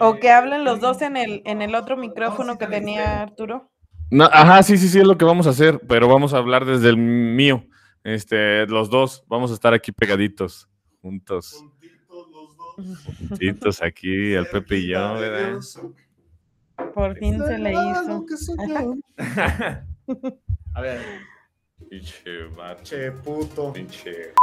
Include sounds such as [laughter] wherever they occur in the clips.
O que hablen los dos en el, en el otro micrófono que tenía Arturo. No, ajá, sí, sí, sí, es lo que vamos a hacer, pero vamos a hablar desde el mío. Este, los dos, vamos a estar aquí pegaditos, juntos. Juntitos aquí, el Pepe y yo, ¿verdad? Por fin se le hizo. [laughs] A ver, Pinche vato, che puto. pinche.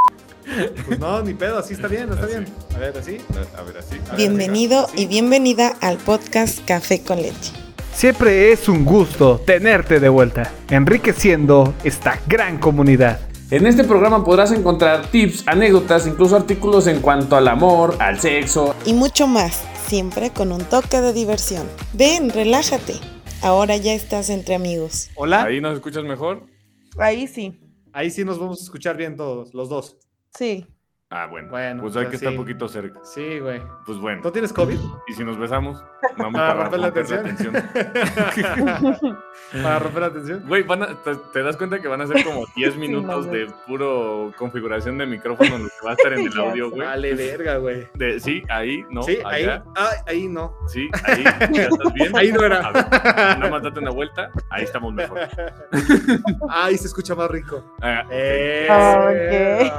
Pues no, ni pedo, así está bien, está bien. A ver, así. A ver, así. A ver, Bienvenido y bienvenida al podcast Café con Leche. Siempre es un gusto tenerte de vuelta, enriqueciendo esta gran comunidad. En este programa podrás encontrar tips, anécdotas, incluso artículos en cuanto al amor, al sexo. Y mucho más, siempre con un toque de diversión. Ven, relájate. Ahora ya estás entre amigos. Hola. ¿Ahí nos escuchas mejor? Ahí sí. Ahí sí nos vamos a escuchar bien todos, los dos. Sí. Ah, bueno. Bueno, pues hay pues que estar un poquito cerca. Sí, güey. Pues bueno. ¿No tienes COVID? Y si nos besamos, Para [laughs] para romper la atención. atención. Para romper la atención. Güey, van a- te, te das cuenta que van a ser como [laughs] 10 minutos de puro configuración de micrófono lo que va a estar en el [laughs] audio, güey. Vale, verga, güey. De, sí, ahí, no, sí, ahí. Ah, ahí no. Sí, ahí, ya estás bien. Ahí no era. A ver, nada más date una vuelta, ahí estamos mejor. Ahí se escucha más rico. Ah, ok. Eh,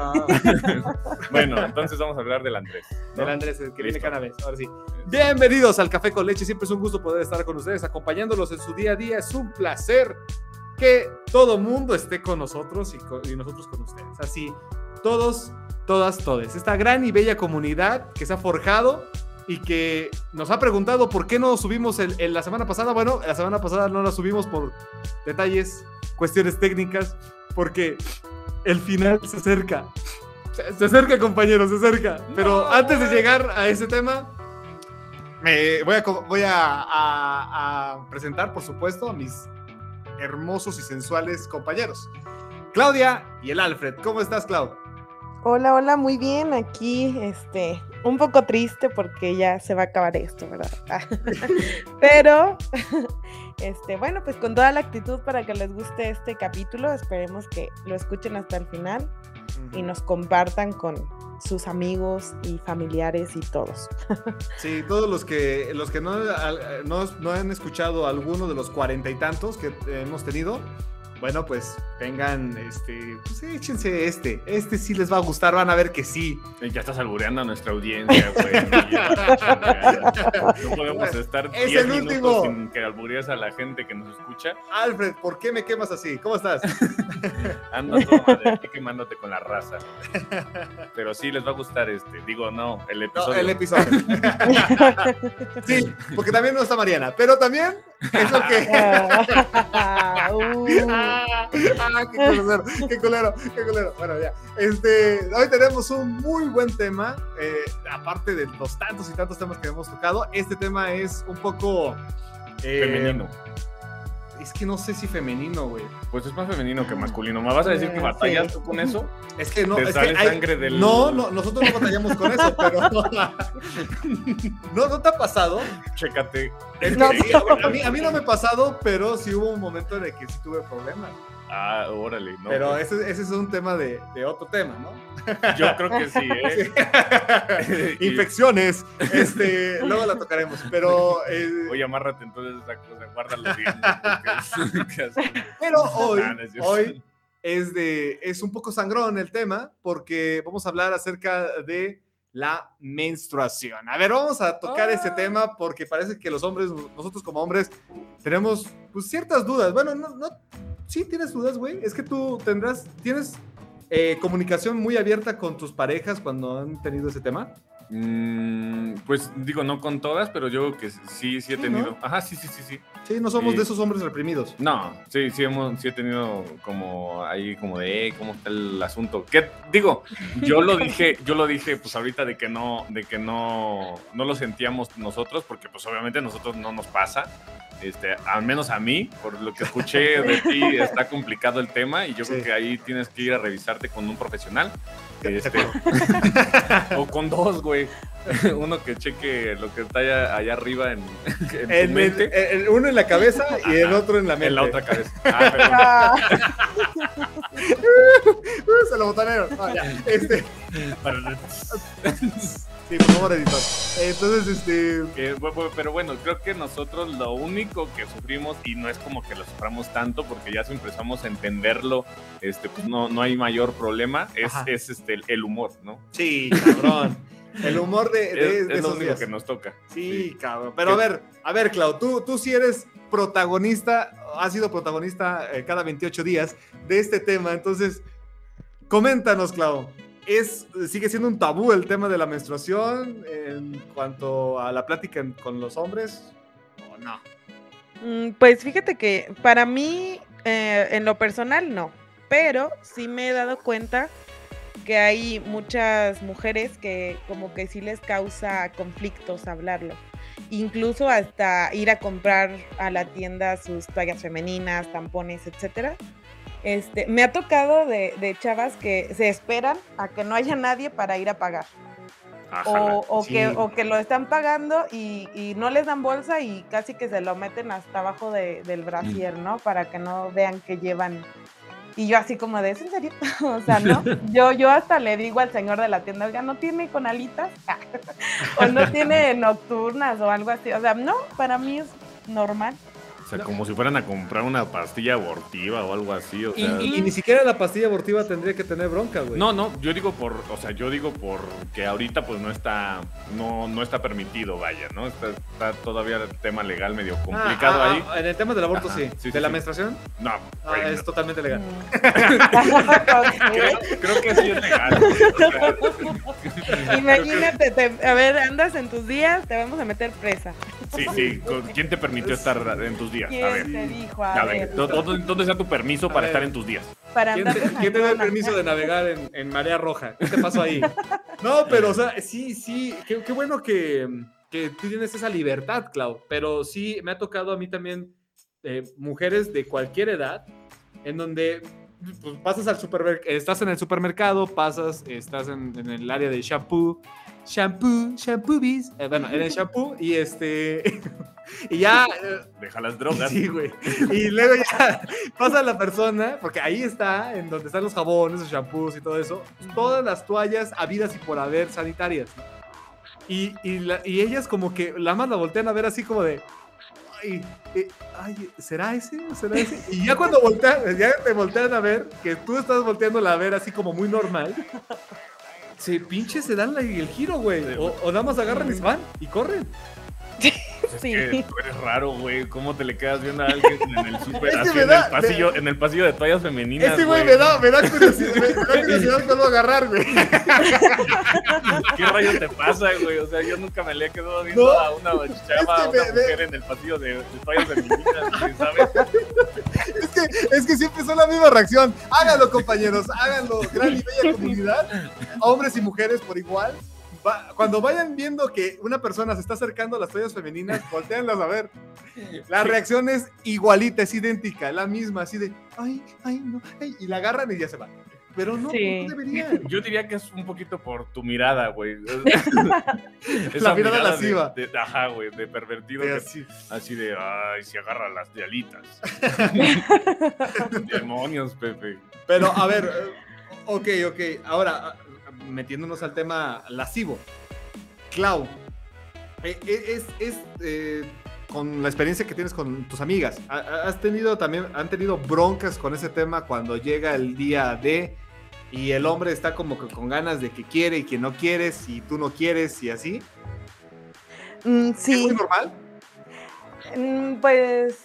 Bueno, entonces vamos a hablar del Andrés. ¿no? Del Andrés, el que viene cada vez. Ahora sí. Bienvenidos al Café con Leche. Siempre es un gusto poder estar con ustedes, acompañándolos en su día a día. Es un placer que todo mundo esté con nosotros y, co- y nosotros con ustedes. Así, todos, todas, todes. Esta gran y bella comunidad que se ha forjado y que nos ha preguntado por qué no subimos el, el- la semana pasada. Bueno, la semana pasada no la subimos por detalles, cuestiones técnicas, porque el final se acerca. Se, se acerca, compañeros, se acerca. Pero antes de llegar a ese tema, me voy a, co- voy a, a- a presentar, por supuesto, a mis hermosos y sensuales compañeros. Claudia y el Alfred. ¿Cómo estás, Clau? Hola, hola, muy bien. Aquí, este, un poco triste porque ya se va a acabar esto, ¿verdad? [laughs] Pero, [laughs] este, bueno, pues con toda la actitud para que les guste este capítulo, esperemos que lo escuchen hasta el final y nos compartan con sus amigos y familiares y todos. Sí, todos los que, los que no, al- no, no han escuchado alguno de los cuarenta y tantos que hemos tenido, bueno, pues vengan, este, pues échense este. Este sí les va a gustar, van a ver que sí. Ya estás albureando a nuestra audiencia, güey. [laughs] No podemos estar Es 10 el minutos último. sin que alburees a la gente que nos escucha. Alfred, ¿por qué me quemas así? ¿Cómo estás? Anda todo madre, aquí quemándote con la raza. Pero sí les va a gustar este. Digo, no, el No, episodio. el episodio. [laughs] sí, porque también no está Mariana, pero también es lo que... [laughs] Ah, Ah, qué culero, qué culero, qué culero. Bueno, ya. Este, hoy tenemos un muy buen tema. eh, aparte de los tantos y tantos temas que hemos tocado, este tema es un poco. eh, femenino. Es que no sé si femenino, güey. Pues es más femenino que masculino. ¿Me vas a decir que Sí. batallas tú con eso? Es que no. ¿Te es sale que hay- sangre del- No, no, nosotros no batallamos con eso, [laughs] pero. no, ¿no te ha pasado? Chécate. No. a, mí, a mí no me ha pasado, pero sí hubo un momento en el que sí tuve problemas. Ah, órale. No, pero pues, ese, ese es un tema de, de otro tema, ¿no? Yo creo que sí, ¿eh? [laughs] Y- Infecciones. [laughs] Este, luego la tocaremos. Pero, eh, Oye, amárrate entonces esa cosa, guárdalo bien. [laughs] pero hoy, Ah, no hoy es de es un poco sangrón el tema porque vamos a hablar acerca de la menstruación. A ver, vamos a tocar ese Ah. tema porque parece que los hombres, nosotros como hombres, tenemos pues ciertas dudas. Bueno, no, no, sí tienes dudas, güey. Es que tú tendrás, tienes eh, comunicación muy abierta con tus parejas cuando han tenido ese tema. Mm, pues digo, no con todas, pero yo creo que sí, sí he tenido. ¿no? Ajá, sí, sí, sí, sí. Sí, no somos Sí. de esos hombres reprimidos. No, sí, sí, hemos, sí he tenido como ahí como de, "Eh, ¿cómo está el asunto? Que digo, yo lo dije, yo lo dije, pues ahorita de que no, de que no, no lo sentíamos nosotros, porque pues obviamente a nosotros no nos pasa. Este, al menos a mí, por lo que escuché de [laughs] ti, está complicado el tema y yo Sí. creo que ahí tienes que ir a revisarte con un profesional. Este, [laughs] o con dos, güey. [laughs] Uno que cheque lo que está allá, allá arriba en, en tu mente. en- en- uno en la cabeza y el otro en la mente. en la otra cabeza. Ah, se lo [laughs] botanearon. Ah, ya. Este, Sí, por favor, editor. Entonces, este. Eh, pero bueno, creo que nosotros lo único que sufrimos, y no es como que lo suframos tanto, porque ya si empezamos a entenderlo, este, pues no, no hay mayor problema, es, este, el, el humor, ¿no? Sí, cabrón. [laughs] El humor de, de, Es, de es lo único días. que nos toca. Sí, cabrón. Pero a ver, a ver, Clau, tú, tú sí eres protagonista, has sido protagonista eh, cada 28 días de este tema. Entonces, coméntanos, Clau. ¿Es, ¿Sigue siendo un tabú el tema de la menstruación en cuanto a la plática con los hombres? ¿O no? Mm, Pues fíjate que para mí, eh, en lo personal, no. Pero sí me he dado cuenta que hay muchas mujeres que como que sí les causa conflictos hablarlo. Incluso hasta ir a comprar a la tienda sus toallas femeninas, tampones, etcétera. Este, me ha tocado de, de chavas que se esperan a que no haya nadie para ir a pagar. Ajala. O, o sí. que, o que lo están pagando y, y no les dan bolsa y casi que se lo meten hasta abajo de- del brasier, ¿no? Para que no vean que llevan. Y yo así como de, ¿es en serio? [laughs] o sea, ¿no? [laughs] Yo, yo hasta le digo al señor de la tienda, oiga, ¿no tiene con alitas? [laughs] o no tiene nocturnas o algo así. O sea, no, para mí es normal. O sea, como si fueran a comprar una pastilla abortiva o algo así. O Y, sea, y- y ni siquiera la pastilla abortiva tendría que tener bronca, güey. No, no, yo digo por, o sea, yo digo por que ahorita pues no está, no, no está permitido, vaya, ¿no? Está, está todavía el tema legal medio Ah, complicado ah, ahí. ah, en el tema del aborto, sí. sí, sí, ¿De la sí. menstruación? No, Ah, es totalmente legal. [laughs] Creo, Ok. creo que sí es legal. o sea, [laughs] Imagínate, te- a ver, andas en tus días, te vamos a meter presa. sí, sí. ¿con- ¿Quién te permitió estar en tus días? A ¿Quién ver. te dijo? A, A ver, ver, ¿dó- ¿dónde, dónde está tu permiso A para ver. estar en tus días? para ¿Quién te, de quién te da el permiso de navegar en, en marea roja? ¿Qué te pasó ahí? [laughs] No, pero, o sea, sí, sí, qué, qué bueno que, que tú tienes esa libertad, Clau. Pero sí, me ha tocado a mí también eh, mujeres de cualquier edad, en donde pues, pasas al supermercado, estás en el supermercado, pasas, estás en, en el área de shampoo, shampoo, shampoo bis, eh, bueno, en el shampoo, y este, [laughs] y ya... eh, Deja las drogas. Sí, güey. Y luego ya pasa la persona, porque ahí está, en donde están los jabones, los shampoos y todo eso, todas las toallas habidas y por haber sanitarias. Y, y, la- y ellas como que la más la voltean a ver así como de, ay, eh, ay, ¿será ese? ¿Será ese? Y ya cuando voltean, ya te voltean a ver, que tú estás volteándola a ver así como muy normal, se pinche se dan la- el giro, güey. O, o nada más agarran y se van y corren. Es Sí. que tú eres raro, güey. ¿Cómo te le quedas viendo a alguien en el [laughs] súper Es que así me en da- el pasillo, en el pasillo de toallas femeninas? Este güey me da, me da curiosidad, me, me da curiosidad cuando agarrar, güey. [laughs] ¿Qué rayos te pasa, güey? O sea, yo nunca me le he quedado viendo No. a una chava, a Es que una me- mujer en el pasillo de, de toallas femeninas, ¿sabes? Es que, es que siempre son la misma reacción. Háganlo, compañeros, háganlo. Gran y bella comunidad, hombres y mujeres por igual. Va- cuando vayan viendo que una persona se está acercando a las toallas femeninas, volteenlas a ver. La reacción es igualita, es idéntica, la misma, así de, ay, ay, no, ay, y la agarran y ya se van. Pero no, Sí. no deberían. [laughs] Yo diría que es un poquito por tu mirada, güey. [laughs] La mirada de- lasciva. de- ajá, güey, de pervertido. De que- así. así de, ay, se agarra las dialitas. [laughs] Demonios, Pepe. Pero, a ver, eh, ok, ok. Ahora, ah, metiéndonos al tema lascivo. Clau, eh, eh, es, es eh, con la experiencia que tienes con tus amigas, ¿ha- ha- ¿has tenido también, han tenido broncas con ese tema cuando llega el día de y el hombre está como que con ganas de que quiere y que no quiere, si tú no quieres y así? Mm, ¿Es sí, muy normal? Mm, Pues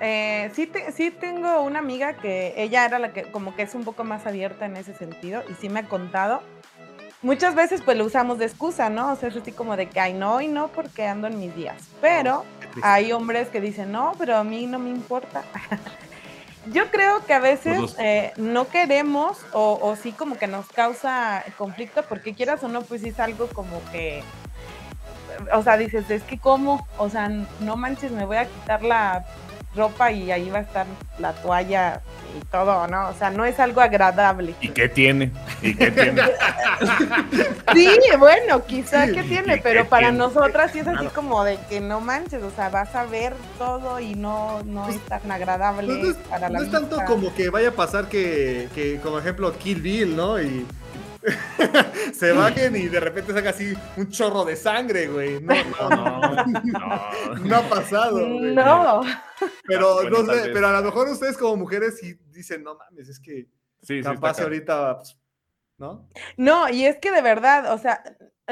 eh, sí, te- sí tengo una amiga que ella era la que como que es un poco más abierta en ese sentido y sí me ha contado. Muchas veces pues lo usamos de excusa, ¿no? O sea, es así como de que, ay, no, y no porque ando en mis días. Pero hay hombres que dicen, no, pero a mí no me importa. [laughs] Yo creo que a veces eh, no queremos o, o sí como que nos causa conflicto porque quieras o no, pues es algo como que, o sea, dices, es que cómo, o sea, no manches, me voy a quitar la ropa y ahí va a estar la toalla y todo, ¿no? O sea, no es algo agradable. ¿Y qué tiene? ¿Y qué tiene? [laughs] Sí, bueno, quizá que tiene, ¿Y pero para tiene? nosotras sí es así como de que no manches, o sea, vas a ver todo y no, no Pues, es tan agradable Pues no es, para la no es tanto vista. como que vaya a pasar que, que, como ejemplo, Kill Bill, ¿no? Y [laughs] se bajen y de repente saca así un chorro de sangre, güey. No, no, No, no. no ha pasado, güey. No. Pero, Bueno, no sé, pero a lo mejor ustedes como mujeres sí dicen, no mames, es que Sí, capaz ahorita, pues, ¿no? No, y es que de verdad, o sea,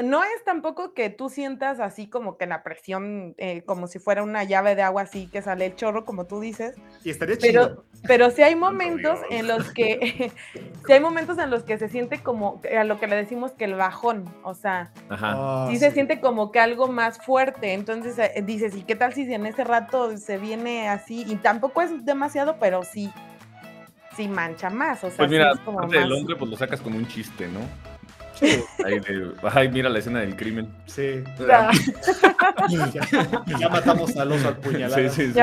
no es tampoco que tú sientas así como que la presión, eh, como si fuera una llave de agua así que sale el chorro, como tú dices, Y estaría chido. pero, pero sí hay [laughs] momentos en los que, [laughs] [laughs] sí hay momentos en los que se siente como, a lo que le decimos que el bajón, o sea, Ajá. Ah, sí se siente como que algo más fuerte, entonces eh, dices, ¿y qué tal si en ese rato se viene así? Y tampoco es demasiado, pero sí, sí mancha más, o sea, Pues sí mira, es como aparte del hombre, pues lo sacas con un chiste, ¿no? Ahí de, ay, mira la escena del crimen. Sí. Ah, Ya, ya matamos al oso al puñalada. Sí, sí, sí.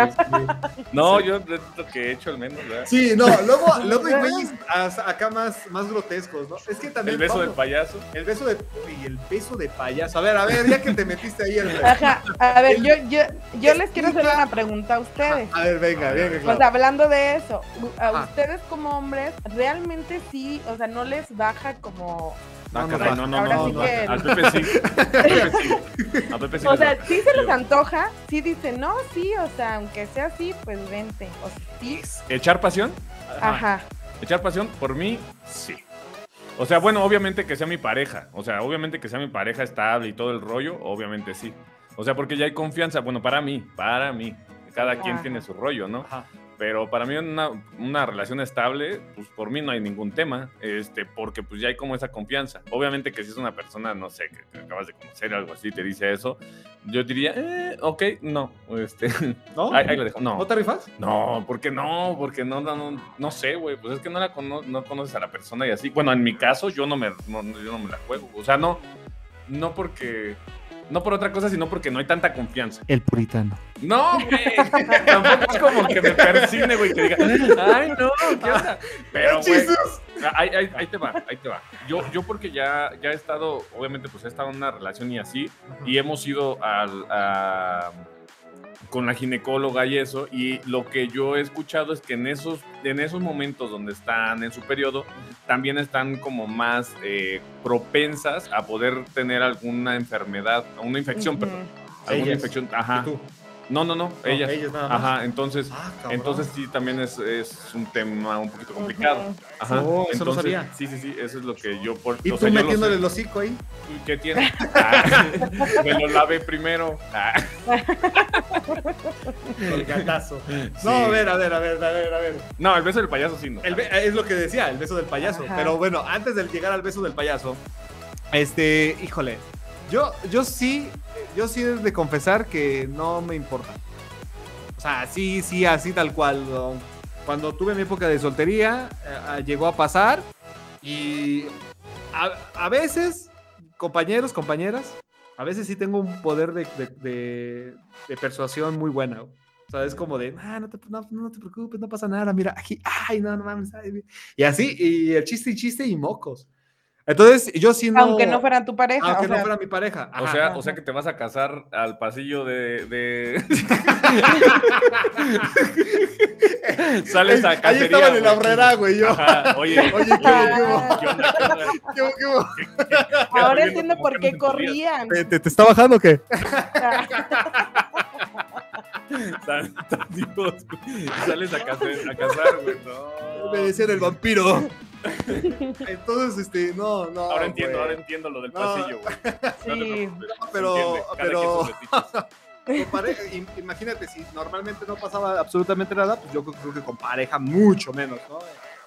No, yo es lo que he hecho al menos, ¿verdad? Sí, no, luego, luego hay acá más, más grotescos, ¿no? Es que también. El beso del vamos, payaso. El beso de. Y el beso de payaso. A ver, a ver, ya que te metiste ahí el. Ajá, a ver, El- yo, yo, yo les quiero hacer una pregunta a ustedes. A ver, venga, venga, O claro. sea, hablando de eso, a Ajá. ustedes como hombres, realmente sí, o sea, no les baja como... No, No, no, caray, no, no, no, ahora no, sí no. que- Al Pepe sí. [laughs] A Pepe sí. A Pepe sí. O sea, sí se les antoja, sí dicen, no, sí, o sea, aunque sea así, pues vente. O sea, sí, ¿Echar pasión? ajá. ¿Echar pasión? Por mí, sí. O sea, bueno, obviamente que sea mi pareja. O sea, obviamente que sea mi pareja estable y todo el rollo, obviamente sí. O sea, porque ya hay confianza. Bueno, para mí, para mí. Cada quien tiene su rollo, ¿no? Ajá. Pero para mí una, una relación estable, pues por mí no hay ningún tema, este, porque pues ya hay como esa confianza. Obviamente que si es una persona, no sé, que, que acabas de conocer algo así, te dice eso, yo diría, eh, ok, no, este, [laughs] ¿No? ahí, ahí lo dejo, ¿No no. te rifas? No, porque no, porque no, no, no, no sé, güey, pues es que no la cono- no conoces a la persona y así. Bueno, en mi caso yo no me, no, yo no me la juego, o sea, no, no porque, no por otra cosa, sino porque no hay tanta confianza. El puritano. No, güey. Tampoco es como que me persine, güey, que diga, ay, no, ¿qué onda? Pero, güey, ahí, ahí- ahí te va, ahí te va. Yo, yo porque ya, ya he estado, obviamente, pues he estado en una relación y así, y hemos ido al, a- con la ginecóloga y eso, y lo que yo he escuchado es que en esos, en esos momentos donde están en su periodo, también están como más eh, propensas a poder tener alguna enfermedad, una infección, Ujú. perdón. Alguna Ellas. infección, ¿Y ajá. tú? No, no, no, No, ellas. ellas nada más. Ajá, entonces, Ah, cabrón. entonces sí también es, es un tema un poquito complicado. Ajá. Oh, eso no entonces, sabía. Sí, sí, sí, eso es lo que yo por ¿Y tú sea, metiéndole el hocico ahí? ¿Qué tiene? Ah, [laughs] me lo lavé primero. Ah, [laughs] El gatazo. sí. No, a ver, a ver, a ver, a ver, a ver. No, el beso del payaso sí no. El es lo que decía, el beso del payaso. Ajá. Pero bueno, antes de llegar al beso del payaso, este, híjole, yo, yo sí, yo sí he de confesar que no me importa. O sea, sí, sí, así tal cual. ¿no? Cuando tuve mi época de soltería, eh, llegó a pasar y a, a veces, compañeros, compañeras, a veces sí tengo un poder de, de- de- de persuasión muy buena. O sea, es como de, ah, no te, no, no te preocupes, no pasa nada, mira, aquí, ay, no, no mames. ay". Y así, y el chiste y chiste y mocos. Entonces, yo sí no... Aunque no fuera tu pareja. aunque o no sea, fuera mi pareja. O ajá. sea, o sea que te vas a casar al pasillo de. de... [laughs] [laughs] [laughs] Sales a Ahí cacería, estaba en el güey. abrera, güey, yo. Ajá, Oye, Oye, ¿qué, hubo? Ahora entiendo por qué corrían. ¿Te, te- te está bajando o qué? Sales a cazar, a cazar, güey. No. Me decían el vampiro. Entonces, este, no, no. Ahora entiendo, ahora entiendo lo del No. pasillo, güey. No Sí. pero- pero- imagínate, si normalmente no pasaba absolutamente nada, pues yo creo que con pareja mucho menos, ¿no?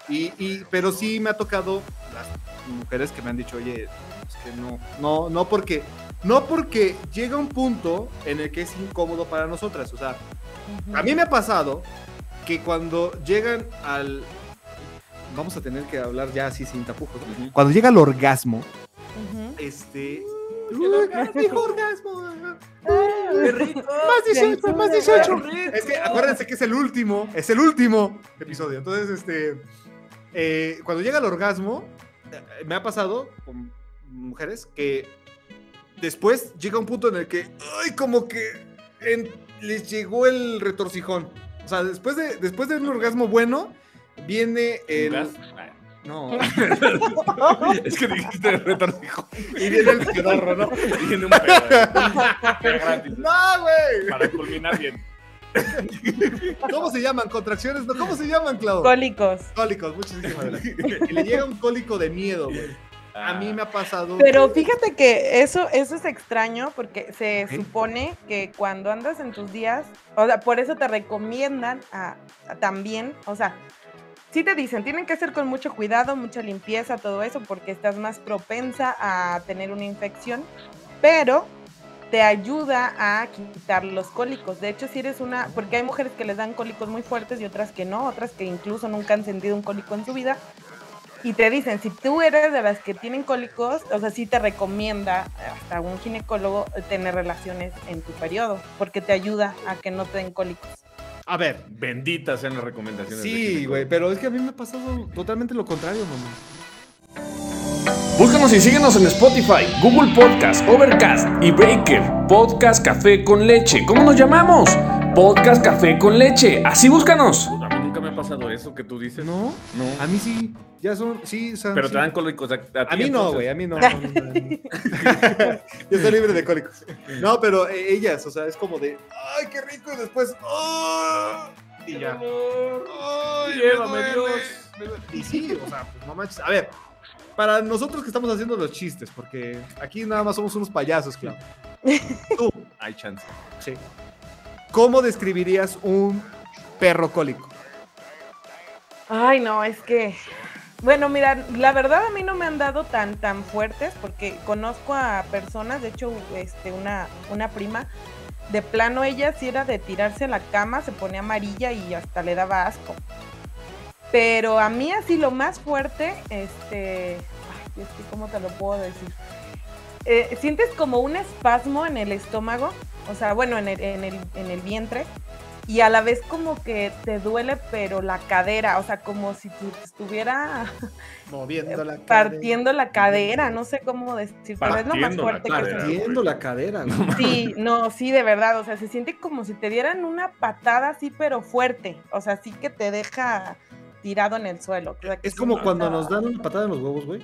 Y, y- pero sí me ha tocado las mujeres que me han dicho, oye, es que no, no, no porque, no porque llega un punto en el que es incómodo para nosotras, o sea, a mí me ha pasado que cuando llegan al, vamos a tener que hablar ya así sin tapujos, cuando llega el orgasmo, este, mi orgasmo, ¡Qué rico! más 18, más 18. Qué rico. Es que acuérdense que es el último, es el último episodio. Entonces, este, eh, cuando llega el orgasmo, eh, me ha pasado con mujeres que después llega un punto en el que, ay, como que en- les llegó el retorcijón. O sea, después de, después de un orgasmo bueno, viene el... Gas. Ah, No. [laughs] Es que dijiste retorcijo. Y viene el pedorro, ¿no? Y viene un pedo. [laughs] No, güey. Para culminar bien. ¿Cómo se llaman? ¿Contracciones? No, ¿Cómo se llaman, Clau? Cólicos. Cólicos, muchísimas gracias. Y le llega un cólico de miedo, güey. A mí me ha pasado. Pero fíjate que eso, eso es extraño porque se supone que cuando andas en tus días, o sea, por eso te recomiendan a, a también, o sea, sí te dicen, tienen que hacer con mucho cuidado, mucha limpieza, todo eso, porque estás más propensa a tener una infección, pero te ayuda a quitar los cólicos. De hecho, si eres una, porque hay mujeres que les dan cólicos muy fuertes y otras que no, otras que incluso nunca han sentido un cólico en su vida. Y te dicen, si tú eres de las que tienen cólicos, o sea, sí te recomienda hasta un ginecólogo tener relaciones en tu periodo, porque te ayuda a que no te den cólicos. A ver. Benditas sean las recomendaciones. Sí, güey, pero es que a mí me ha pasado totalmente lo contrario, mamá. Búscanos y síguenos en Spotify, Google Podcast, Overcast y Breaker. Podcast Café con Leche. ¿Cómo nos llamamos? Podcast Café con Leche. Así búscanos. Nunca me ha pasado eso que tú dices. ¿No? No. A mí sí. Ya son. Sí, o sea, Pero sí. te dan cólicos a, a ti, A mí no, güey, a mí no. no, no, no. Yo estoy libre de cólicos. No, pero eh, ellas, o sea, es como de, ay, qué rico, y después, ¡ah! Y ya. Ay, me Llévame, duele, Dios. me duele. Y sí, o sea, pues no manches. A ver, para nosotros que estamos haciendo los chistes, porque aquí nada más somos unos payasos, claro. Tú, Hay chance. sí. ¿Cómo describirías un perro cólico? Ay, no, es que. Bueno, mira, la verdad a mí no me han dado tan tan fuertes porque conozco a personas, de hecho, este una una prima de plano ella sí era de tirarse a la cama, se ponía amarilla y hasta le daba asco. Pero a mí así lo más fuerte, este, ay, es que cómo te lo puedo decir. Eh, sientes como un espasmo en el estómago, o sea, bueno, en el, en el, en el vientre, y a la vez como que te duele, pero la cadera, o sea, como si te estuviera [laughs] Moviendo la partiendo la cadera, no sé cómo decir, pero es lo más la fuerte que cadera. se Partiendo la cadera, güey. Sí, no, sí, de verdad, o sea, se siente como si te dieran una patada así, pero fuerte, o sea, sí que te deja tirado en el suelo. o sea, que Es como cuando nos dan una patada en los huevos, güey.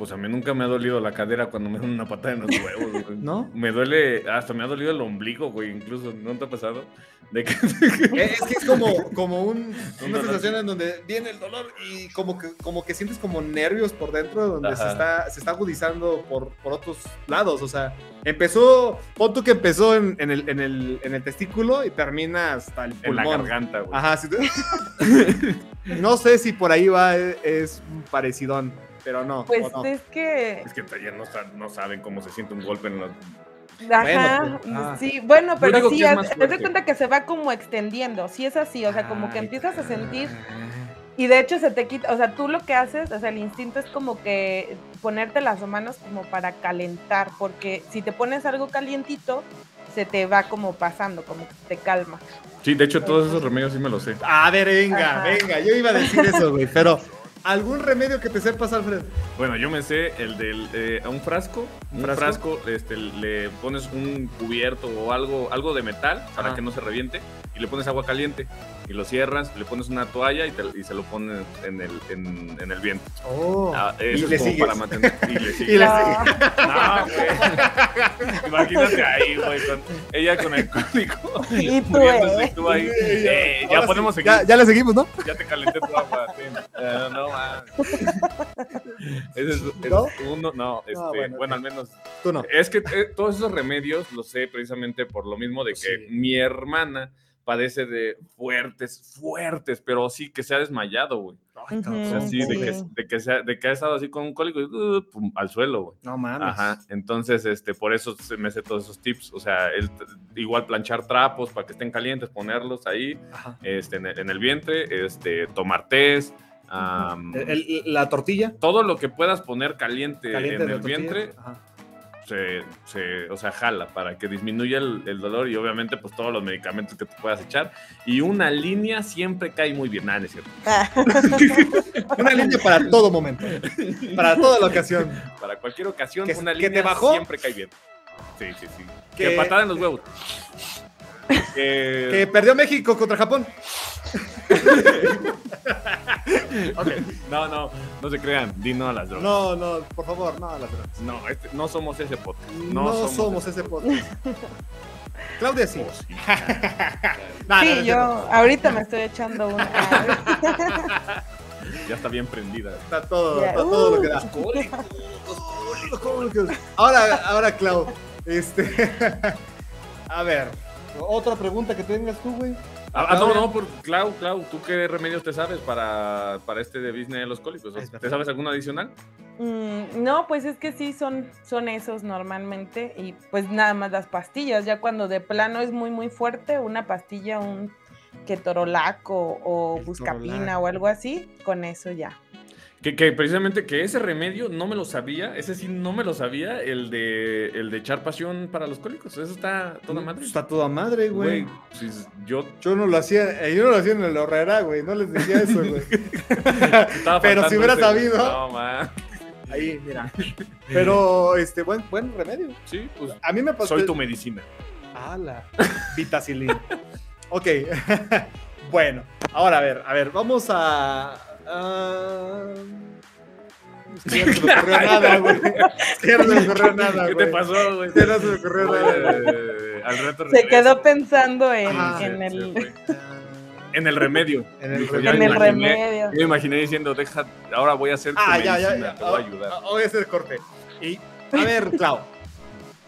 Pues a mí nunca me ha dolido la cadera cuando me dan una patada en los huevos, güey. ¿No? Me duele, hasta me ha dolido el ombligo, güey, incluso, ¿no te ha pasado? De que... [laughs] Eh, Es que es como, como un- [laughs] una sensación en donde viene el dolor y como que, como que sientes como nervios por dentro, donde se está, se está agudizando por, por otros lados. O sea, empezó, pon tú que empezó en, en el, en, el, en el testículo y termina hasta el en la pulmón. garganta, güey. Ajá, sí. [laughs] no sé si por ahí va, eh, es un parecidón, pero no. Pues no. es que, Es que ya no, no saben cómo se siente un golpe en los... ajá, pues, ah. sí, bueno, pero sí, haz, de cuenta que se va como extendiendo, sí es así, o sea, como que empiezas a sentir y de hecho se te quita, o sea, tú lo que haces, o sea, el instinto es como que ponerte las manos como para calentar, porque si te pones algo calientito, se te va como pasando, como que te calma. Sí, de hecho, todos esos remedios sí me los sé. A ver, venga, Ajá. venga, yo iba a decir eso, güey, pero ¿algún remedio que te sepas, Alfred? Bueno, yo me sé el del eh, a un frasco, un ¿Un frasco, frasco? este, le pones un cubierto o algo, algo de metal para Ajá. que no se reviente y le pones agua caliente y lo cierras, le pones una toalla y, te- y se lo pones en el, en, en el viento. Oh. Ah, y eso le es como sigues. para mantener y le [laughs] Y sigues. le Ah, No, güey. Imagínate ahí, güey, con ella con el código. Y tú, muriéndose, eh. y tú ahí. Eh, ya podemos sí, seguir. Ya, ya le seguimos, ¿no? Ya te calenté tu agua. Eh, no. Ese es, ese ¿No? es uno, no, este, bueno, bueno, ok. al menos. Tú no. Es que eh, todos esos remedios los sé precisamente por lo mismo de que Sí. mi hermana padece de fuertes, fuertes, pero sí que se ha desmayado, güey. Ujú. O sea, sí, de que, de, que se ha, de que ha estado así con un cólico y uh, pum, al suelo, güey. No mames. Ajá, entonces, este, por eso se me sé todos esos tips. O sea, el- igual planchar trapos para que estén calientes, ponerlos ahí, Ajá. este, en, el, en el vientre, este, tomar El- el- la tortilla. todo lo que puedas poner caliente, Caliente en el tortilla. vientre, Ajá. Se, se- o sea, jala para que disminuya el, el dolor y obviamente pues todos los medicamentos que te puedas echar. Y una línea siempre cae muy bien. Nada, es cierto. [laughs] Una línea para todo momento. Para toda la ocasión. Para cualquier ocasión, ¿Que- una que línea te bajó? siempre cae bien. Sí, sí, sí. Que- Que patada en los huevos. Que- Que perdió México contra Japón. Ok. No, no, no se crean. Di no a las drogas. No, no, por favor, no, las drogas. No, este- no somos ese podcast. No, No, somos, ese podcast. Claudia sí. Oh, sí. [laughs] No, no, Sí, no, no, yo no. ahorita me estoy echando una. [laughs] Ya está bien prendida. Está todo, Ya, está todo lo que da. Ahora, ahora, Clau, este. [laughs] A ver, otra pregunta que tengas tú, güey. Ah, ah, no, no, por Clau, Clau, ¿tú qué remedios te sabes para, para este de business de los cólicos? ¿Te sabes alguno adicional? Mm, no, pues es que sí son, son esos normalmente y pues nada más las pastillas. Ya cuando de plano es muy muy fuerte, una pastilla, un ketorolaco o buscapina o algo así, con eso ya. Que, que precisamente que ese remedio no me lo sabía, ese sí no me lo sabía, el de, el de echar pasión para los cólicos. Eso está toda madre. Está toda madre, güey. Güey, pues, yo Yo no lo hacía, eh, yo no lo hacía en el horrera, güey. No les decía eso, güey. [laughs] [laughs] Pero si hubiera ese- sabido. No, man. Ahí, mira. Pero, este, buen, buen remedio. Sí, pues A mí me pasó. soy tu medicina. ¡Hala! Vitacilina. ok. [laughs] bueno, ahora a ver, a ver, vamos a. a- Es que [laughs] ya no se me ocurrió nada, güey. Es que ya no se me ocurrió nada, ¿Qué güey. te pasó, güey? Ya no se me ocurrió nada. Eh, al rato Se regresa. quedó pensando en, Sí, el. En el remedio. [laughs] En el Dijo, remedio. en el imaginé- remedio. Yo me imaginé diciendo, deja, ahora voy a hacer tu Ah, ya, ya, medicina, ya. te voy a Ah, ayudar. ah, Voy a hacer corte. Y, a ver, Clau.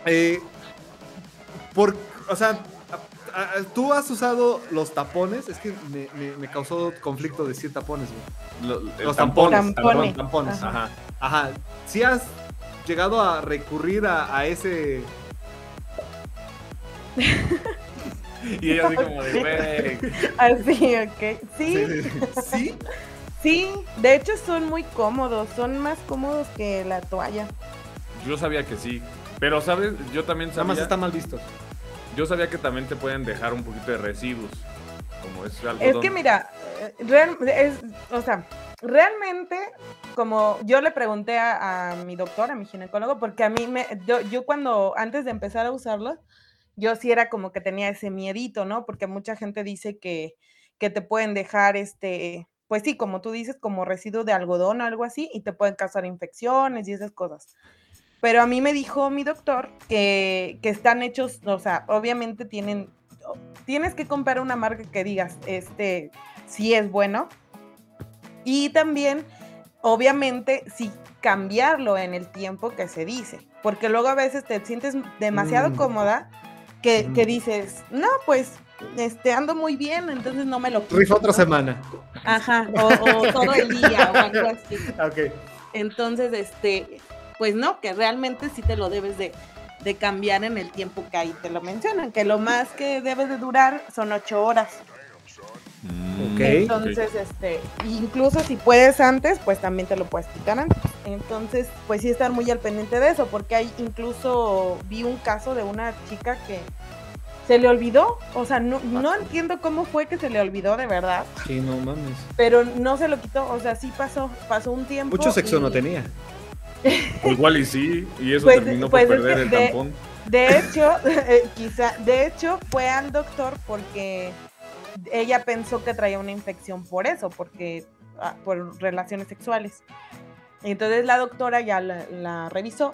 eh, por, o sea, tú has usado los tapones. Es que me, me- me causó conflicto decir tapones, güey. Lo- Los tampones. Tampones. perdón, tampones. Ajá. Ajá. Si has llegado a recurrir a, a ese. [laughs] Y ella así como de, güey. [laughs] Así, ok. Sí, [laughs] ¿Sí? sí, de hecho son muy cómodos, son más cómodos que la toalla. Yo sabía que sí. Pero, ¿sabes? Yo también Nada más sabía, está mal visto. Yo sabía que también te pueden dejar un poquito de residuos. Como es algodón. Es que mira, eh, real- es, o sea, realmente, como yo le pregunté a, a mi doctor, a mi ginecólogo, porque a mí me, yo, yo cuando, antes de empezar a usarlo, yo sí era como que tenía ese miedito, ¿no? Porque mucha gente dice que, que te pueden dejar, este, pues sí, como tú dices, como residuo de algodón o algo así, y te pueden causar infecciones y esas cosas. Pero a mí me dijo mi doctor que, que están hechos, o sea, obviamente tienen, tienes que comprar una marca que digas, este, sí es bueno. Y también, obviamente, sí cambiarlo en el tiempo que se dice. Porque luego a veces te sientes demasiado Mm. cómoda que, que Mm. dices, no, pues, este, ando muy bien, entonces no me lo quito", Rifa otra ¿no? semana. Ajá, o, o todo el día o algo así. [laughs] Ok. Entonces, este, pues no, que realmente sí te lo debes de, de cambiar en el tiempo que ahí te lo mencionan, que lo más que debe de durar son ocho horas. Mm. Entonces, este, incluso si puedes antes, pues también te lo puedes quitar antes. Entonces, pues sí estar muy al pendiente de eso, porque hay incluso vi un caso de una chica que se le olvidó, o sea, no, no entiendo cómo fue que se le olvidó de verdad, Sí, no mames. pero no se lo quitó, o sea, sí pasó, pasó un tiempo. Mucho sexo no tenía. O igual y sí, y eso Pues- terminó pues por es perder el de- tampón. De hecho, [laughs] eh, quizá, de hecho fue al doctor porque ella pensó que traía una infección por eso, porque ah, por relaciones sexuales. Entonces la doctora ya la, la revisó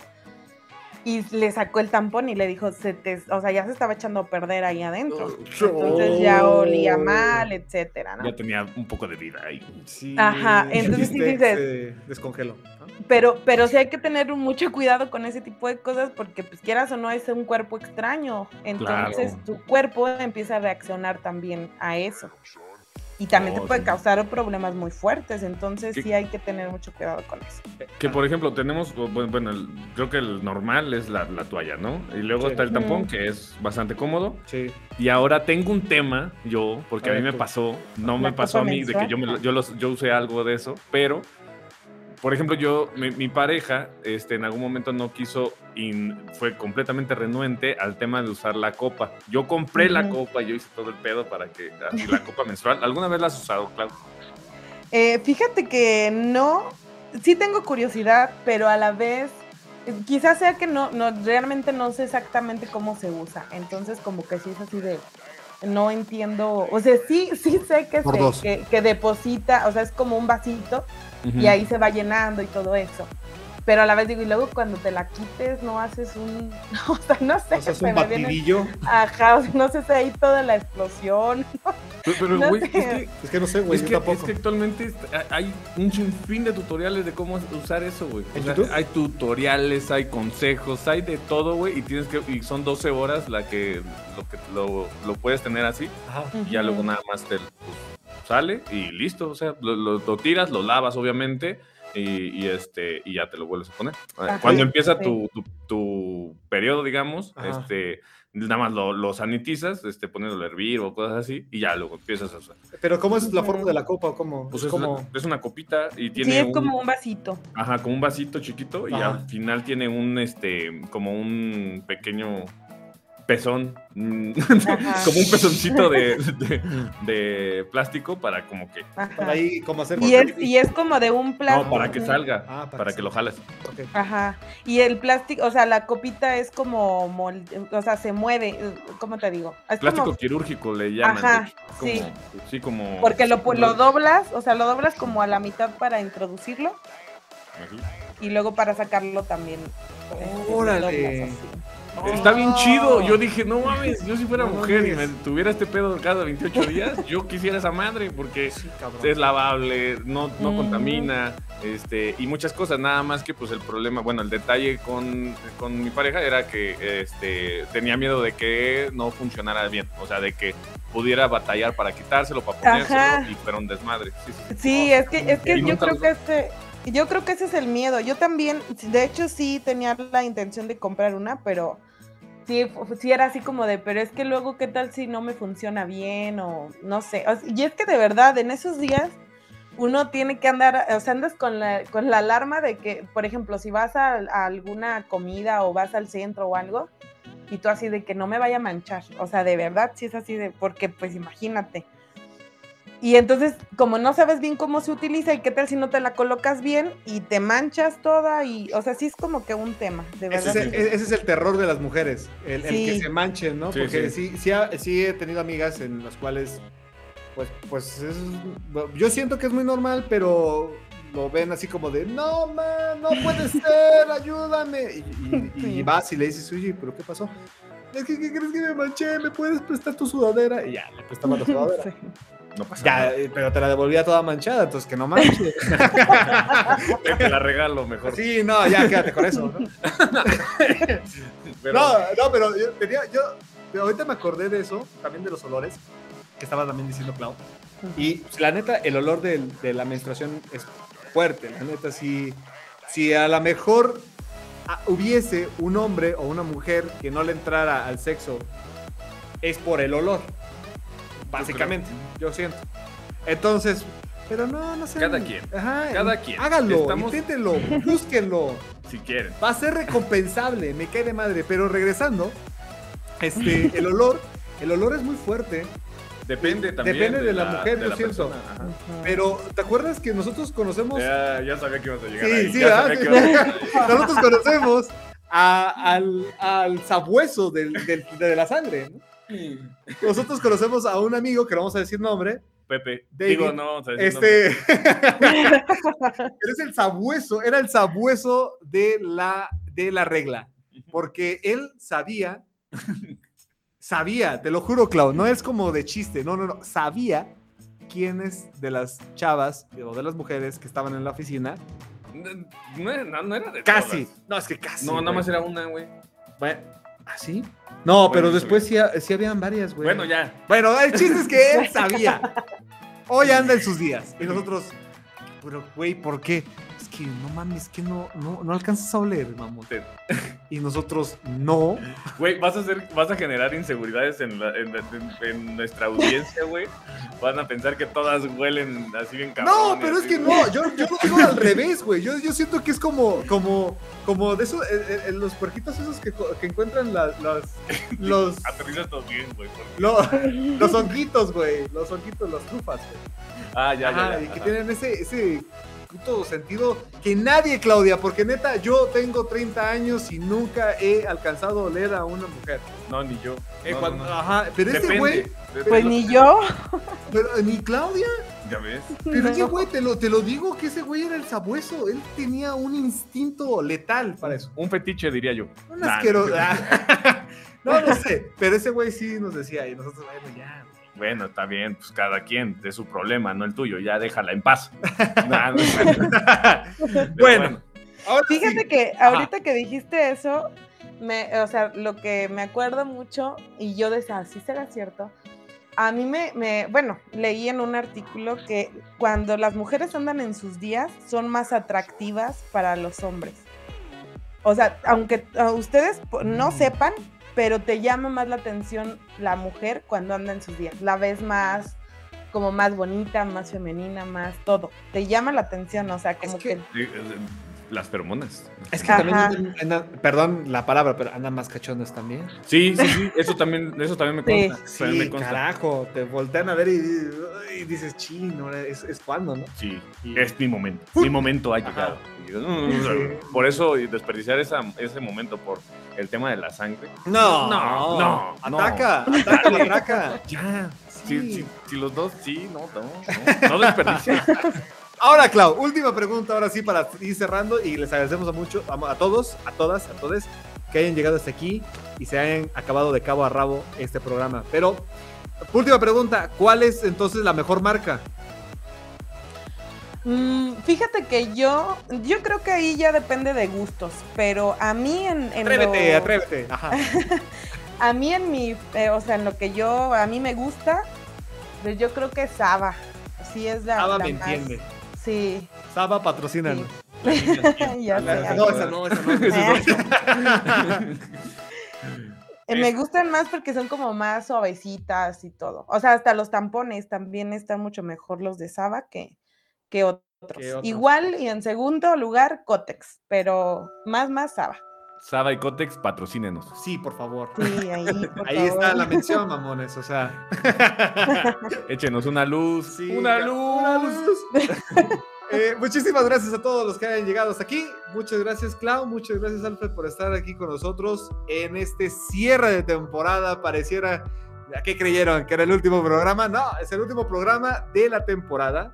y le sacó el tampón y le dijo, se te, o sea, ya se estaba echando a perder ahí adentro. Entonces ya olía mal, etcétera, ¿no? Ya tenía un poco de vida ahí. Sí. Ajá, [laughs] entonces sí dices-. ¿no? Pero, pero sí hay que tener mucho cuidado con ese tipo de cosas porque, pues quieras o no, es un cuerpo extraño. Entonces, Claro. tu cuerpo empieza a reaccionar también a eso. Y también te Oh, puede sí. causar problemas muy fuertes. Entonces, ¿Qué? sí hay que tener mucho cuidado con eso. Que por ejemplo tenemos, bueno, bueno, el- creo que el normal es la, la toalla, ¿no? Y luego Sí. está el tampón, Ujú. que es bastante cómodo. Sí. Y ahora tengo un tema, yo, porque A a mí ver, me tú. pasó, no La me pasó a mí, de que yo, me, yo, los- yo usé algo de eso, pero, por ejemplo, yo, mi, mi pareja, este, en algún momento no quiso y fue completamente renuente al tema de usar la copa. Yo compré la copa, yo hice todo el pedo para que, así, la copa menstrual. ¿Alguna vez la has usado, Clau? Eh, fíjate que no, sí tengo curiosidad, pero a la vez, quizás sea que no, no, realmente no sé exactamente cómo se usa. Entonces, como que sí es así de, no entiendo, o sea, sí, sí sé que, se- que, que deposita, o sea, es como un vasito y ahí se va llenando y todo eso. Pero a la vez digo, y luego cuando te la quites, no haces un, [laughs] o sea, no sé, O sea, es se un viene- batidillo. ajá, o sea, no sé si ahí toda la explosión. [laughs] Pero, pero, No güey, sé. es que, Es que no sé, güey, es, yo que, tampoco. es que actualmente hay un sinfín de tutoriales de cómo usar eso, güey. Hay tutoriales, hay consejos, hay de todo, güey. Y tienes que, y son 12 horas la que lo que lo, lo puedes tener así. Ajá. Y ya luego nada más te pues, sale y listo. O sea, lo, lo- lo tiras, lo lavas, obviamente. Y, y, este y ya te lo vuelves a poner. Ajá, Cuando sí. empieza tu, tu, tu periodo, digamos, Ajá. este nada más lo, lo sanitizas, este, poniéndolo a hervir o cosas así, y ya luego empiezas a usar. Pero ¿cómo es la forma de la copa? ¿Cómo? Pues es como... una, es una copita y tiene Sí, es un, como un vasito. ajá, como un vasito chiquito y al final tiene un este como un pequeño pezón, mm, Ajá. [laughs] como un pezoncito de, de- de plástico para como que Para Ajá. ahí, como hacer... Y es, y es como de un plástico. no, para que salga, Ah, para para, que que lo jales. Ajá. Y el plástico, o sea, la copita es como, mol- o sea, se mueve, ¿cómo te digo? Es Plástico como, quirúrgico le llaman. Ajá. Como- sí. Sí, como porque lo, lo doblas, o sea, lo doblas como a la mitad para introducirlo Así. y luego para sacarlo también. lo Órale. Está bien Oh. chido. Yo dije, no mames, yo si fuera No mujer y me tuviera este pedo cada 28 días, yo quisiera esa madre porque Sí, es lavable, no, no contamina, este, y muchas cosas. Nada más que pues el problema, bueno, el detalle con, con mi pareja era que este, tenía miedo de que no funcionara bien, o sea, de que pudiera batallar para quitárselo, para ponérselo Ajá. y fuera un desmadre. Sí, sí, sí. Sí, es que, es que yo creo los- que este, yo creo que ese es el miedo. Yo también, de hecho, sí tenía la intención de comprar una, pero sí, sí era así como de, pero es que luego, ¿qué tal si no me funciona bien? O no sé. Y es que de verdad, en esos días, uno tiene que andar, o sea, andas con la, con la alarma de que, por ejemplo, si vas a, a alguna comida o vas al centro o algo, y tú así de que no me vaya a manchar. O sea, de verdad, sí es así de, porque pues imagínate. Y entonces, como no sabes bien cómo se utiliza y qué tal si no te la colocas bien y te manchas toda y, o sea, sí es como que un tema, de Ese verdad. es, el, ese es el terror de las mujeres, el, el que se manchen, ¿no? Sí, Porque sí. sí, sí, ha- sí he tenido amigas en las cuales, pues, pues, es- yo siento que es muy normal, pero lo ven así como de, no, man, no puede ser, ayúdame. Y, y- y Sí. vas y le dices, oye, ¿pero qué pasó? Es que, ¿qué crees que me manché? ¿Me puedes prestar tu sudadera? Y ya, le prestaba la [laughs] sudadera. No pasa Ya, nada. eh, pero te la devolvía toda manchada, entonces que no manches. [laughs] Te la regalo mejor. Sí, no, ya, quédate con eso. ¿no? [laughs] Pero- No, no, pero yo tenía, yo, pero ahorita me acordé de eso, también de los olores, que estaba también diciendo Clau. Y pues, la neta, el olor de, la menstruación es fuerte. La neta, si, si a lo mejor ah, hubiese un hombre o una mujer que no le entrara al sexo, es por el olor. Básicamente, yo siento. Entonces, pero no, no sé. Cada quien, Ajá, cada quien. Háganlo, Estamos- inténtenlo, búsquenlo [laughs] Si quieren. va a ser recompensable, me cae de madre. Pero regresando, este, el olor, el olor es muy fuerte. Depende también. Depende de la mujer, yo siento. persona, ajá. Pero, ¿te acuerdas que nosotros conocemos? Ya, ya sabía que ibas a llegar Sí, ahí. sí, ya sabía que [laughs] a. Nosotros conocemos a- al, al sabueso del- del- de la sangre. ¿no? Nosotros conocemos a un amigo que no vamos a decir nombre. Pepe. David, Digo, no, o sea, no- Este. [laughs] Él es el sabueso, era el sabueso de la, de la regla. Porque él sabía, sabía, te lo juro, Clau, no es como de chiste, no, no, no, sabía quiénes de las chavas o de las mujeres que estaban en la oficina, No, no, no era de casi, todas. no, es que casi. No, nada más era una, güey. Bueno, ¿ah, sí? No, pero después sí, sí habían varias, güey. Bueno, ya. Bueno, el chiste es que él [laughs] sabía. Hoy anda en sus días. Y nosotros, pero güey, ¿por qué? Que no mames, que no, no, no alcanzas a oler, mamón. Y nosotros, no. Güey, vas a hacer, vas a generar inseguridades en, la- en, en- en nuestra audiencia, güey. Van a pensar que todas huelen así bien cabrón. No, pero es que no, yo, yo lo digo al revés, güey. Yo, yo siento que es como, como, como de esos, eh, eh, los puerquitos esos que, que encuentran la- los, [laughs] los, bien, güey. los honguitos, güey. Los honguitos, las trufas, güey. Ah, ya, Ajá, ya, ya. y que ajá. tienen ese, ese puto sentido que nadie, Claudia, porque neta, yo tengo 30 años y nunca he alcanzado a oler a una mujer. No, ni yo. Eh, No, cuando- no, no. Ajá, pero ese güey. Pues ni yo. [laughs] pero, ni Claudia, Ya ves. pero ese No. güey, te lo, te lo digo que ese güey era el sabueso, él tenía un instinto letal para eso. Un fetiche, diría yo. Un asqueroso. no. [laughs] No, no sé, pero ese güey sí nos decía y nosotros, bueno, ya. Bueno, está bien, pues cada quien, de su problema, no el tuyo, ya déjala en paz. [laughs] Nah, no es. Pero Bueno, ahora sí. Fíjate que ahorita que dijiste eso, me, o sea, lo que me acuerdo mucho, y yo decía, sí será cierto. A mí me, me, bueno, leí en un artículo que cuando las mujeres andan en sus días son más atractivas para los hombres. O sea, aunque uh, ustedes no sepan, pero te llama más la atención la mujer cuando anda en sus días. La ves más, como más bonita, más femenina, más todo. Te llama la atención, o sea, como que- que Sí, eh, Las feromonas. Es que Ajá. también andan- perdón la palabra, pero andan más cachonas también. Sí, sí, sí, eso también, eso también me Sí. consta. me consta. carajo, te voltean a ver y, y dices, chin, ahora es, es cuando, ¿no? Sí, Y- es mi momento. Mi momento ha llegado. Y, Por eso, desperdiciar esa, ese momento por el tema de la sangre. No, No, no, no. ataca, ataca, ataca. Ya. Sí. Si, si, si los dos, sí, no, no, no, no desperdicies. [laughs] Ahora, Clau, última pregunta, ahora sí, para ir cerrando y les agradecemos a mucho, a, a todos, a todas, a todos que hayan llegado hasta aquí y se hayan acabado de cabo a rabo este programa. Pero, última pregunta, ¿cuál es entonces la mejor marca? Mm, fíjate que yo, yo creo que ahí ya depende de gustos, pero a mí en, en Atrévete, lo- atrévete. Ajá. [laughs] a mí en mi, eh, o sea, en lo que yo, a mí me gusta, pues yo creo que Saba, sí es la, Saba la me más- entiende. Sí, Saba, patrocínanos. [laughs] ya sé, No, esa no, esa no. [laughs] Eh, Me gustan más porque son como más suavecitas y todo. O sea, hasta los tampones también están mucho mejor los de Saba que, que otros. Que otros. Igual y en segundo lugar, Cotex, pero más, más Saba. Saba y Cotex, patrocínenos. Sí, por favor. Sí, ahí, por [laughs] Ahí está la mención, [laughs] mamones, o sea. [laughs] Échenos una luz. Sí, una ca- luz. una luz. Eh, muchísimas gracias a todos los que hayan llegado hasta aquí. Muchas gracias, Clau. Muchas gracias, Alfred, por estar aquí con nosotros en este cierre de temporada. Pareciera. ¿A qué creyeron? ¿Que era el último programa? No, es el último programa de la temporada.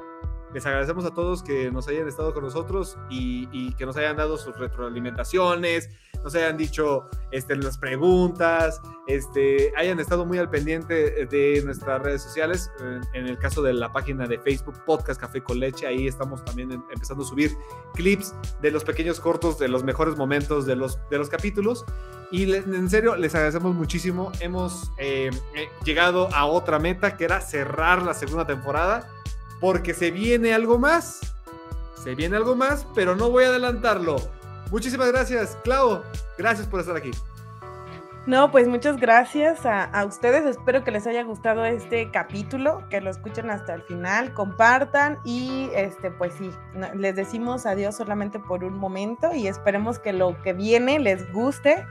Les agradecemos a todos que nos hayan estado con nosotros y, y que nos hayan dado sus retroalimentaciones, nos hayan dicho este, las preguntas, este, hayan estado muy al pendiente de nuestras redes sociales. En, el caso de la página de Facebook, Podcast Café con Leche, ahí estamos también empezando a subir clips de los pequeños cortos, de los mejores momentos de los, de los capítulos. Y en serio, les agradecemos muchísimo. Hemos eh, eh, llegado a otra meta, que era cerrar la segunda temporada, porque se viene algo más. Se viene algo más, pero no voy a adelantarlo. Muchísimas gracias, Clau. Gracias por estar aquí. No, pues muchas gracias a, a ustedes. Espero que les haya gustado este capítulo, que lo escuchen hasta el final, compartan y este, pues sí, les decimos adiós solamente por un momento y esperemos que lo que viene les guste,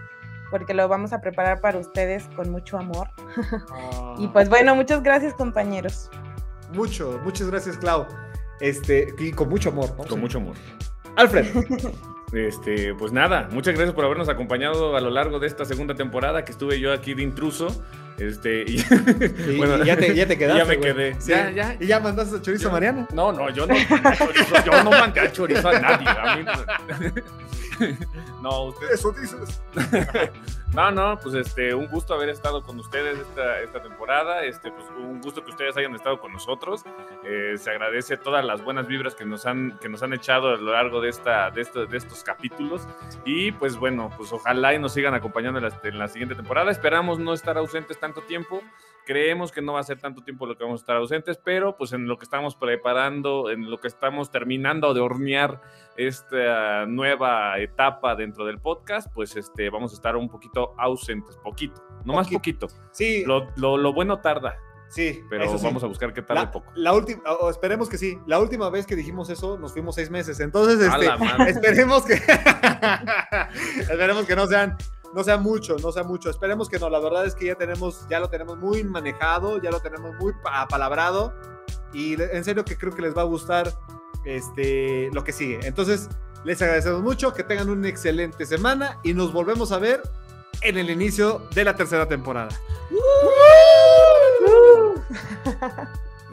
porque lo vamos a preparar para ustedes con mucho amor. [laughs] Y pues bueno, muchas gracias compañeros. Mucho, muchas gracias, Clau. Este, y con mucho amor. Con mucho amor. Alfred. [laughs] Este, pues nada, muchas gracias por habernos acompañado a lo largo de esta segunda temporada que estuve yo aquí de intruso. Este, y, [laughs] Y- bueno, y ya, te, ya te [laughs] quedaste. ya me güey. quedé. Sí. Ya, ya. Y ya mandaste a chorizo Yo- a Mariana. No, no, yo no chorizo, yo no mandé a chorizo a nadie. A mí no. ustedes. Eso dices. No, no, pues este, un gusto haber estado con ustedes esta, esta temporada. Este, pues un gusto que ustedes hayan estado con nosotros. Eh, se agradece todas las buenas vibras que nos han, que nos han echado a lo largo de, esta, de, esto- de estos capítulos. Y pues bueno, pues ojalá y nos sigan acompañando en la, en la siguiente temporada. Esperamos no estar ausentes tanto tiempo. Creemos que no va a ser tanto tiempo lo que vamos a estar ausentes, pero pues en lo que estamos preparando, en lo que estamos terminando de hornear esta nueva etapa dentro del podcast, pues este, vamos a estar un poquito ausentes, poquito, no más Poquito. Sí, Lo, lo- lo bueno tarda, sí. pero eso sí. vamos a buscar que tarde La, poco. la última, o esperemos que sí. La última vez que dijimos eso, nos fuimos seis meses. Entonces, este, [laughs] esperemos que [laughs] esperemos que no sean no sea mucho, no sea mucho. Esperemos que no. La verdad es que ya tenemos, ya lo tenemos muy manejado, ya lo tenemos muy pa- apalabrado. Y en serio que creo que les va a gustar este, lo que sigue. Entonces, les agradecemos mucho, que tengan una excelente semana y nos volvemos a ver en el inicio de la tercera temporada. [laughs]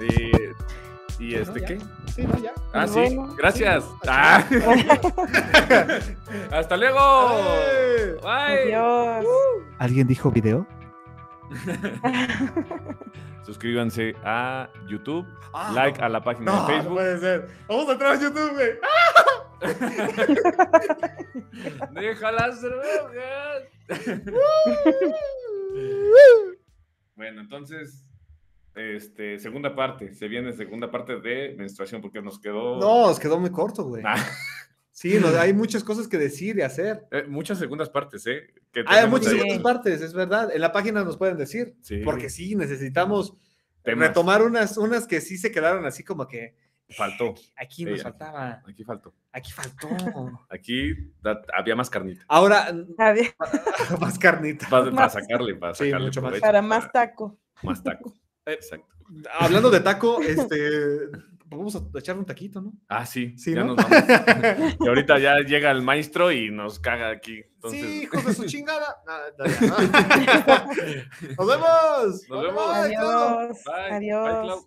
Y, y este, ya. ¿qué? Sí, no, ya. Ah, sí, Bueno. gracias. Ah. [laughs] Hasta luego. Bye. Adiós. ¿Alguien dijo video? [laughs] Suscríbanse a YouTube, Ah, like a la página No, de no Facebook. puede ser. Vamos a entrar a YouTube, güey. [laughs] Deja las drogas. [laughs] bueno, entonces, este, segunda parte. Se viene segunda parte de menstruación porque nos quedó No, nos quedó muy corto, güey. Ah, Sí, no, hay [laughs] muchas cosas que decir y hacer. eh, muchas segundas partes, ¿eh? Que Hay muchas ahí. otras partes, es verdad. En la página nos pueden decir. Sí. Porque sí, necesitamos Temas. retomar unas, unas que sí se quedaron así como que Faltó. aquí nos faltaba, Aquí faltó. aquí faltó. [laughs] Aquí da- había más carnita. Ahora, [laughs] más carnita. Para, para Más. sacarle, para Sí, sacarle mucho más. Para más taco. Más taco. Eh, Exacto. Hablando de taco, este, vamos a echar un taquito, ¿no? Ah, sí. Sí, ya ¿no? nos vamos. [laughs] Y ahorita ya llega el maestro y nos caga aquí. Entonces, Sí, hijos de su [laughs] chingada. No, no. [laughs] Nos vemos. Nos vemos. Adiós. Bye. Adiós.